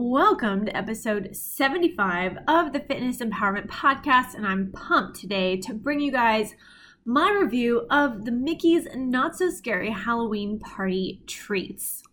Welcome to episode 75 of the Fitness Empowerment Podcast, and I'm pumped today to bring you guys my review of the Mickey's Not So Scary Halloween Party treats.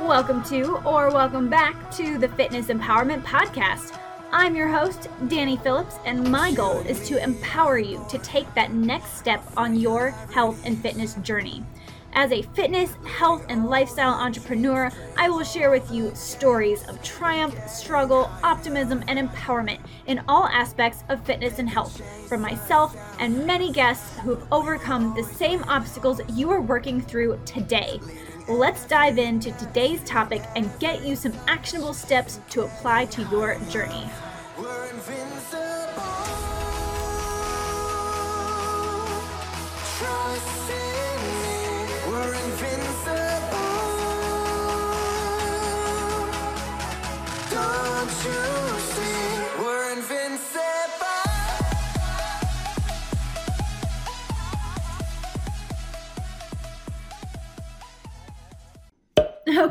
Welcome to, or welcome back to the Fitness Empowerment Podcast. I'm your host, Danye Phillips, and my goal is to empower you to take that next step on your health and fitness journey. As a fitness, health, and lifestyle entrepreneur, I will share with you stories of triumph, struggle, optimism, and empowerment in all aspects of fitness and health from myself and many guests who have overcome the same obstacles you are working through today. Let's dive into today's topic and get you some actionable steps to apply to your journey.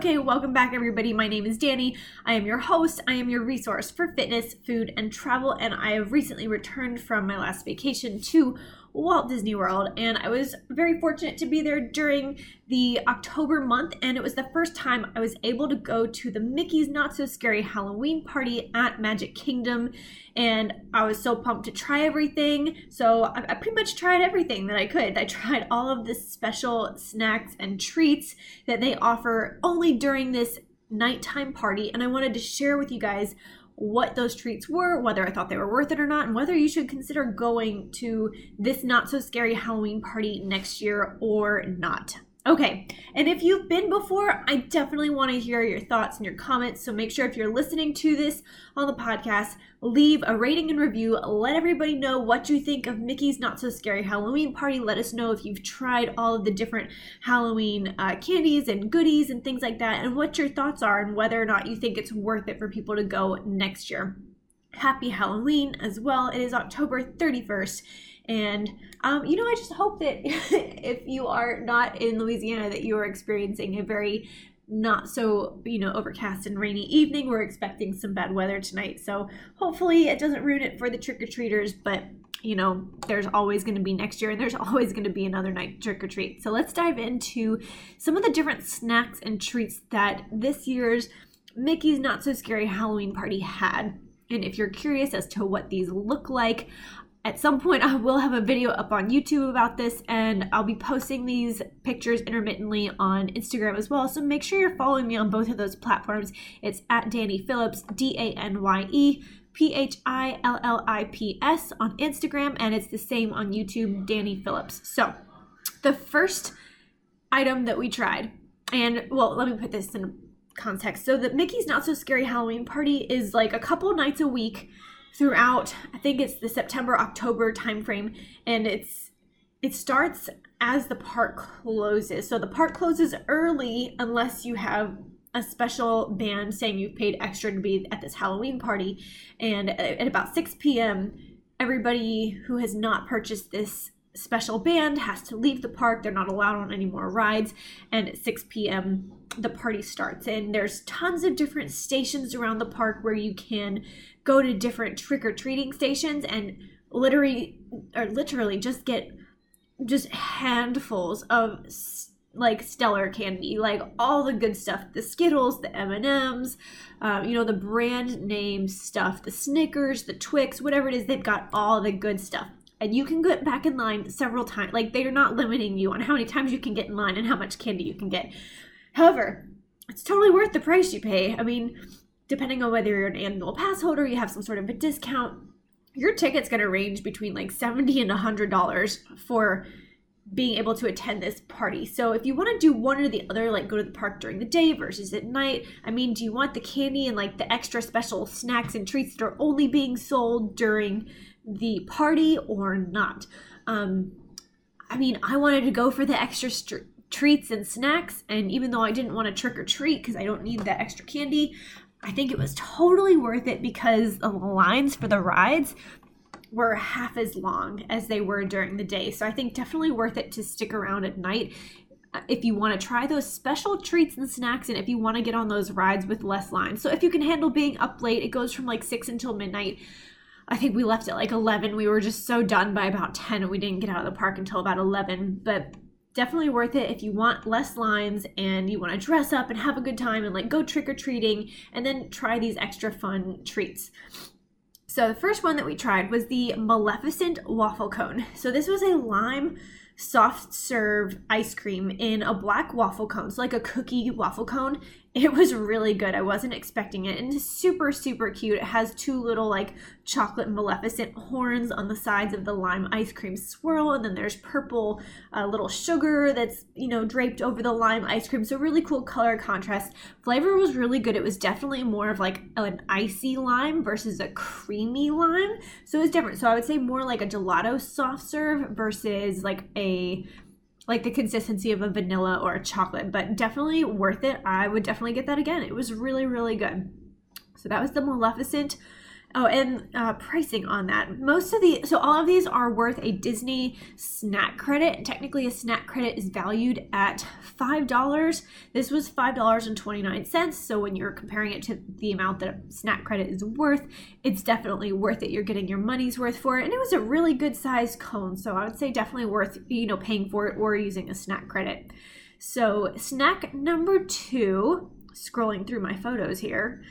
Okay, welcome back, everybody. My name is Danye. I am your host. I am your resource for fitness, food, and travel. And I have recently returned from my last vacation to Walt Disney World, and I was very fortunate to be there during the October month, and it was the first time I was able to go to the Mickey's Not So Scary Halloween party at Magic Kingdom, and I was so pumped to try everything. So I, I pretty much tried everything that I could. I tried all of the special snacks and treats that they offer only during this nighttime party, and I wanted to share with you guys what those treats were, whether I thought they were worth it or not, and whether you should consider going to this not so scary Halloween party next year or not. Okay, and if you've been before, I definitely want to hear your thoughts and your comments. So make sure if you're listening to this on the podcast, leave a rating and review. Let everybody know what you think of Mickey's Not So Scary Halloween Party. Let us know if you've tried all of the different Halloween uh, candies and goodies and things like that, and what your thoughts are, and whether or not you think it's worth it for people to go next year. Happy Halloween as well. It is October 31st and, um, you know, I just hope that if you are not in Louisiana, that you are experiencing a very not so you know overcast and rainy evening. We're expecting some bad weather tonight so hopefully it doesn't ruin it for the trick-or-treaters. But you know there's always going to be next year and there's always going to be another night trick-or-treat. So let's dive into some of the different snacks and treats that this year's mickey's not so scary halloween party had. And if you're curious as to what these look like at some point I will have a video up on YouTube about this and I'll be posting these pictures intermittently on Instagram as well. So make sure you're following me on both of those platforms. It's at Danye Phillips, D A N Y E P H I L L I P S on Instagram and it's the same on YouTube, Danye Phillips. So the first item that we tried, and well, let me put this in context. So the Mickey's Not So Scary Halloween Party is like a couple nights a week throughout i think it's the september october timeframe and it's it starts as the park closes. So the park closes early unless you have a special band saying you've paid extra to be at this halloween party. And at about 6 p.m everybody who has not purchased this special band has to leave the park. They're not allowed on any more rides. And at 6 p.m., the party starts. And there's tons of different stations around the park where you can go to different trick or treating stations and literally, or literally just get just handfuls of like stellar candy like all the good stuff the skittles the m&ms um, you know the brand name stuff the snickers the twix whatever it is they've got all the good stuff and you can get back in line several times. Like they are not limiting you on how many times you can get in line and how much candy you can get. However, it's totally worth the price you pay. I mean, depending on whether you're an annual pass holder, you have some sort of a discount. Your ticket's going to range between like 70 and $100 for being able to attend this party. So if you want to do one or the other, like go to the park during the day versus at night, I mean, do you want the candy and like the extra special snacks and treats that are only being sold during the party or not. Um, I mean, I wanted to go for the extra st- treats and snacks, and even though I didn't want to trick or treat because I don't need that extra candy, I think it was totally worth it because the lines for the rides were half as long as they were during the day. So I think definitely worth it to stick around at night uh, if you want to try those special treats and snacks and if you want to get on those rides with less lines. So if you can handle being up late, it goes from like 6 until midnight. I think we left at like 11. We were just so done by about 10 and we didn't get out of the park until about 11. But definitely worth it if you want less lines and you want to dress up and have a good time and like go trick or treating and then try these extra fun treats. So the first one that we tried was the Maleficent waffle cone. So this was a lime soft serve ice cream in a black waffle cone, so like a cookie waffle cone. It was really good. I wasn't expecting it. And it's super, super cute. It has two little like chocolate maleficent horns on the sides of the lime ice cream swirl. And then there's purple uh, little sugar that's, you know, draped over the lime ice cream. So really cool color contrast. Flavor was really good. It was definitely more of like an icy lime versus a creamy lime. So it was different. So I would say more like a gelato soft serve versus like a like the consistency of a vanilla or a chocolate, but definitely worth it. I would definitely get that again. It was really, really good. So that was the Maleficent Oh, and uh, pricing on that. Most of the, so all of these are worth a Disney snack credit. Technically, a snack credit is valued at $5. This was $5.29. So when you're comparing it to the amount that a snack credit is worth, it's definitely worth it. You're getting your money's worth for it. And it was a really good sized cone. So I would say definitely worth, you know, paying for it or using a snack credit. So snack number two, scrolling through my photos here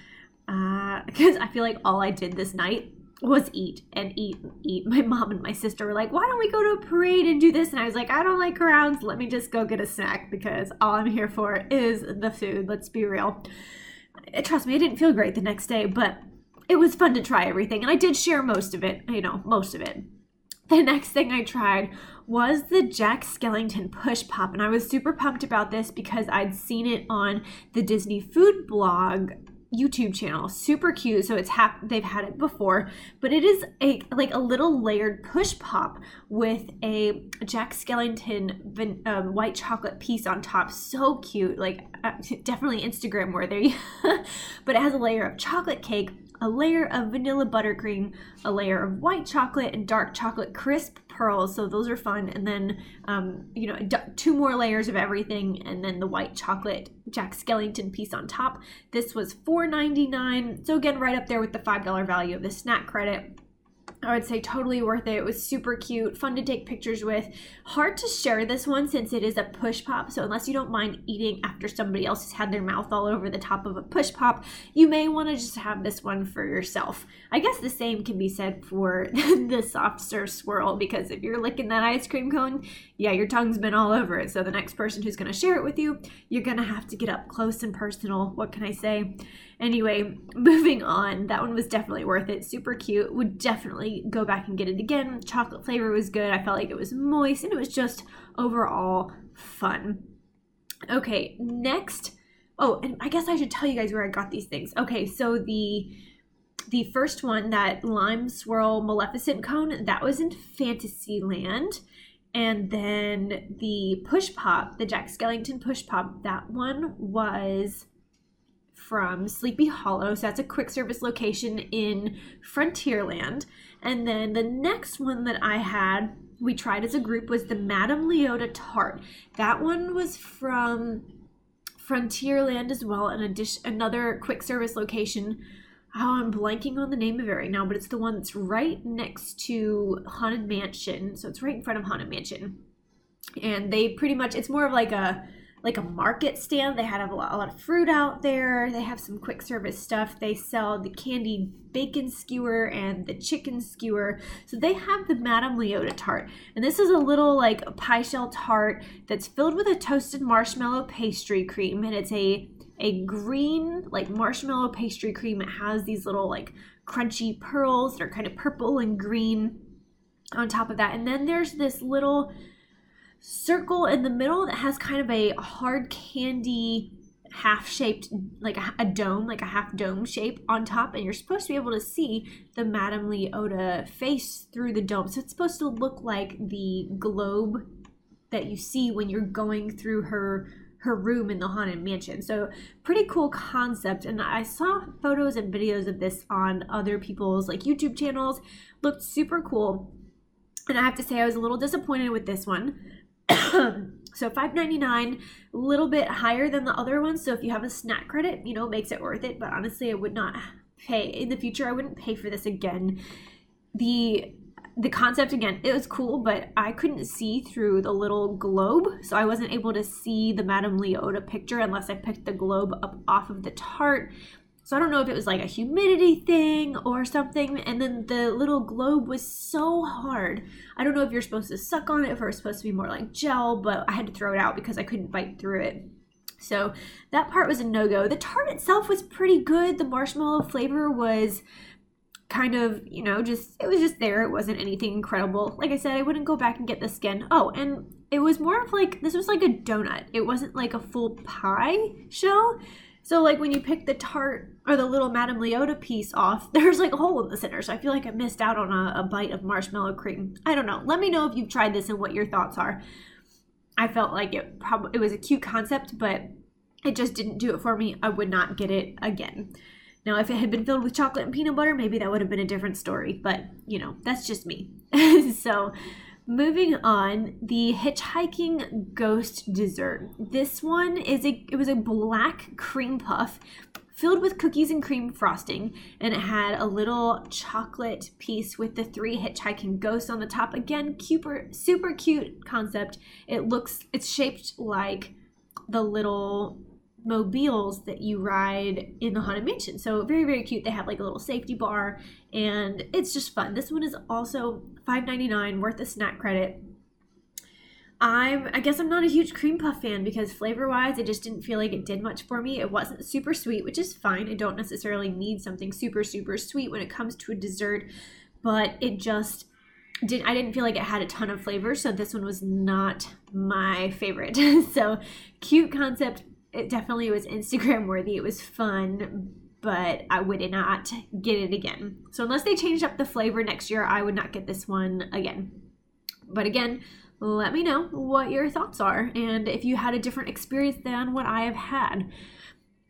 because uh, I feel like all I did this night was eat and eat and eat. My mom and my sister were like, why don't we go to a parade and do this? And I was like, I don't like crowds. Let me just go get a snack because all I'm here for is the food. Let's be real. Uh, trust me, I didn't feel great the next day, but it was fun to try everything. And I did share most of it, you know, most of it. The next thing I tried was the Jack Skellington Push Pop. And I was super pumped about this because I'd seen it on the Disney Food blog YouTube channel. Super cute. So it's hap- they've had it before, but it is a like a little layered push pop with a Jack Skellington um, white chocolate piece on top. So cute. Like uh, definitely Instagram worthy. but it has a layer of chocolate cake, a layer of vanilla buttercream, a layer of white chocolate and dark chocolate crisp pearls. So those are fun. And then, um, you know, two more layers of everything, and then the white chocolate Jack Skellington piece on top. This was $4.99. So again, right up there with the $5 value of the snack credit. I would say totally worth it. It was super cute, fun to take pictures with. Hard to share this one since it is a push pop. So, unless you don't mind eating after somebody else has had their mouth all over the top of a push pop, you may want to just have this one for yourself. I guess the same can be said for the soft serve swirl because if you're licking that ice cream cone, yeah, your tongue's been all over it. So, the next person who's going to share it with you, you're going to have to get up close and personal. What can I say? Anyway, moving on. That one was definitely worth it. Super cute. Would definitely go back and get it again. Chocolate flavor was good. I felt like it was moist and it was just overall fun. Okay, next. Oh, and I guess I should tell you guys where I got these things. Okay, so the the first one, that lime swirl maleficent cone, that was in Fantasyland. And then the push pop, the Jack Skellington push pop, that one was from Sleepy Hollow. So that's a quick service location in Frontierland. And then the next one that I had, we tried as a group, was the Madame Leota tart. That one was from Frontierland as well, and addition, another quick service location. Oh, I'm blanking on the name of it right now, but it's the one that's right next to Haunted Mansion. So it's right in front of Haunted Mansion. And they pretty much, it's more of like a like a market stand. They had a lot, a lot of fruit out there. They have some quick service stuff. They sell the candied bacon skewer and the chicken skewer. So they have the Madame Leota tart. And this is a little like pie shell tart that's filled with a toasted marshmallow pastry cream. And it's a a green like marshmallow pastry cream. It has these little like crunchy pearls that are kind of purple and green on top of that. And then there's this little circle in the middle that has kind of a hard candy half shaped like a, dome like a half dome shape on top and you're supposed to be able to see the madame leota face through the dome so it's supposed to look like the globe that you see when you're going through her her room in the haunted mansion. So pretty cool concept. And I saw photos and videos of this on other people's like YouTube channels. Looked super cool. And I have to say I was a little disappointed with this one. so 5.99 a little bit higher than the other ones so if you have a snack credit you know makes it worth it but honestly i would not pay in the future i wouldn't pay for this again the the concept again it was cool but i couldn't see through the little globe so i wasn't able to see the madame leota picture unless i picked the globe up off of the tart so I don't know if it was like a humidity thing or something. And then the little globe was so hard. I don't know if you're supposed to suck on it, if it was supposed to be more like gel, but I had to throw it out because I couldn't bite through it. So that part was a no go. The tart itself was pretty good. The marshmallow flavor was kind of, you know, just, it was just there. It wasn't anything incredible. Like I said, I wouldn't go back and get the skin. Oh, and it was more of like, this was like a donut. It wasn't like a full pie shell. So like when you pick the tart or the little Madame Leota piece off, there's like a hole in the center. So I feel like I missed out on a, a bite of marshmallow cream. I don't know. Let me know if you've tried this and what your thoughts are. I felt like it probably it was a cute concept, but it just didn't do it for me. I would not get it again. Now, if it had been filled with chocolate and peanut butter, maybe that would have been a different story. But you know, that's just me. so Moving on, the hitchhiking ghost dessert. This one is a it was a black cream puff filled with cookies and cream frosting and it had a little chocolate piece with the three hitchhiking ghosts on the top. Again, super super cute concept. It looks it's shaped like the little mobiles that you ride in the haunted mansion. So very very cute. They have like a little safety bar and it's just fun. This one is also 5.99 worth a snack credit. I'm i guess i'm not a huge cream puff fan because flavor wise i just didn't feel like it did much for me. It wasn't super sweet which is fine. I don't necessarily need something super super sweet when it comes to a dessert but it just didn't I didn't feel like it had a ton of flavor, so this one was not my favorite. so cute concept, it definitely was Instagram worthy. It was fun, but I would not get it again. So unless they changed up the flavor next year, I would not get this one again. But again, let me know what your thoughts are and if you had a different experience than what I have had.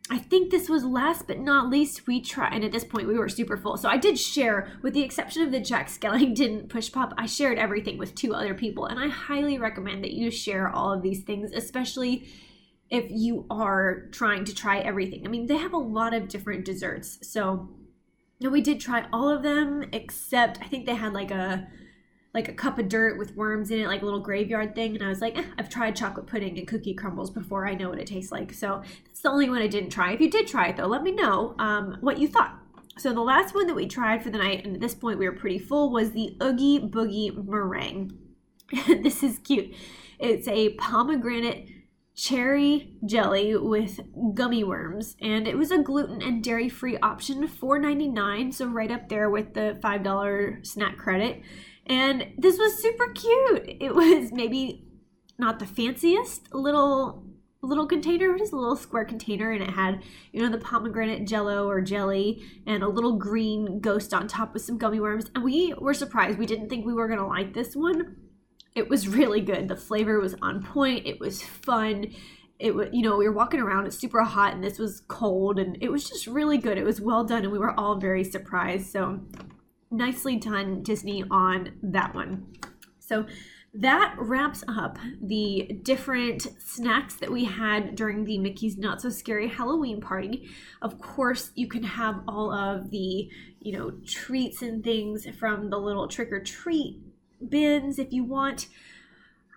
I think this was last but not least, we tried, and at this point we were super full. So I did share, with the exception of the Jack Skellington push pop, I shared everything with two other people. And I highly recommend that you share all of these things, especially if you are trying to try everything. I mean, they have a lot of different desserts. So, you know, we did try all of them except I think they had like a like a cup of dirt with worms in it, like a little graveyard thing. And I was like, eh, I've tried chocolate pudding and cookie crumbles before. I know what it tastes like. So that's the only one I didn't try. If you did try it though, let me know um, what you thought. So the last one that we tried for the night, and at this point we were pretty full, was the Oogie Boogie meringue. this is cute. It's a pomegranate cherry jelly with gummy worms and it was a gluten and dairy free option 4.99 so right up there with the $5 snack credit. And this was super cute. It was maybe not the fanciest little little container it was a little square container and it had you know the pomegranate jello or jelly and a little green ghost on top with some gummy worms. And we were surprised. We didn't think we were going to like this one it was really good. The flavor was on point. It was fun. It was, you know, we were walking around, it's super hot, and this was cold, and it was just really good. It was well done, and we were all very surprised. So, nicely done, Disney, on that one. So, that wraps up the different snacks that we had during the Mickey's Not So Scary Halloween party. Of course, you can have all of the, you know, treats and things from the little trick or treat bins if you want.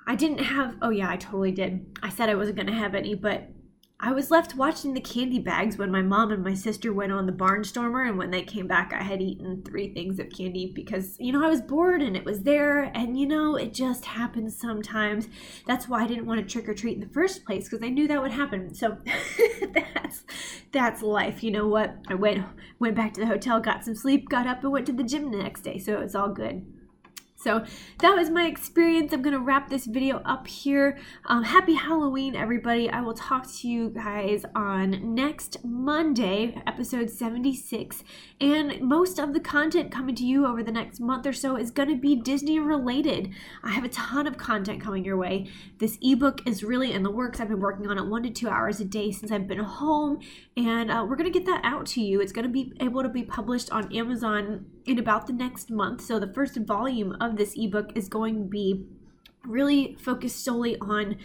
I didn't have, oh yeah, I totally did. I said I wasn't going to have any, but I was left watching the candy bags when my mom and my sister went on the barnstormer, and when they came back, I had eaten three things of candy because, you know, I was bored and it was there, and you know, it just happens sometimes. That's why I didn't want to trick or treat in the first place because I knew that would happen. So that's that's life. You know what? I went went back to the hotel, got some sleep, got up, and went to the gym the next day, so it was all good. So that was my experience. I'm gonna wrap this video up here. Um, happy Halloween, everybody. I will talk to you guys on next Monday, episode 76. And most of the content coming to you over the next month or so is gonna be Disney related. I have a ton of content coming your way. This ebook is really in the works. I've been working on it one to two hours a day since I've been home, and uh, we're gonna get that out to you. It's gonna be able to be published on Amazon in about the next month. So the first volume of this ebook is going to be really focus solely on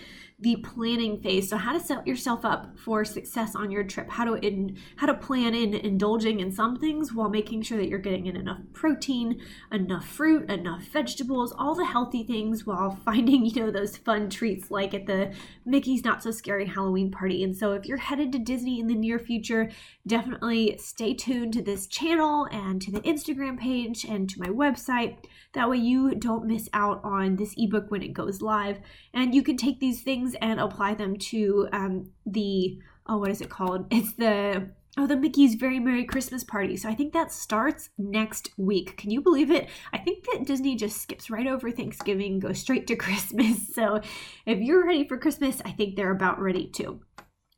the planning phase. So how to set yourself up for success on your trip, how to in how to plan in indulging in some things while making sure that you're getting in enough protein, enough fruit, enough vegetables, all the healthy things while finding, you know, those fun treats like at the Mickey's Not So Scary Halloween party. And so if you're headed to Disney in the near future, definitely stay tuned to this channel and to the Instagram page and to my website. That way you don't miss out on this ebook when it goes live. And you can take these things and apply them to um, the, oh, what is it called? It's the Oh, the Mickey's Very Merry Christmas Party. So I think that starts next week. Can you believe it? I think that Disney just skips right over Thanksgiving, goes straight to Christmas. So if you're ready for Christmas, I think they're about ready too.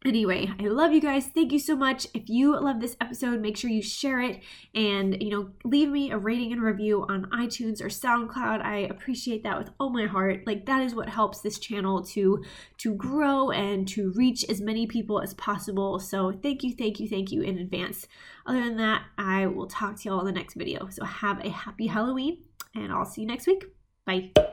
Anyway, I love you guys. Thank you so much. If you love this episode, make sure you share it and, you know, leave me a rating and review on iTunes or SoundCloud. I appreciate that with all my heart. Like that is what helps this channel to to grow and to reach as many people as possible. So, thank you, thank you, thank you in advance. Other than that, I will talk to y'all in the next video. So, have a happy Halloween and I'll see you next week. Bye.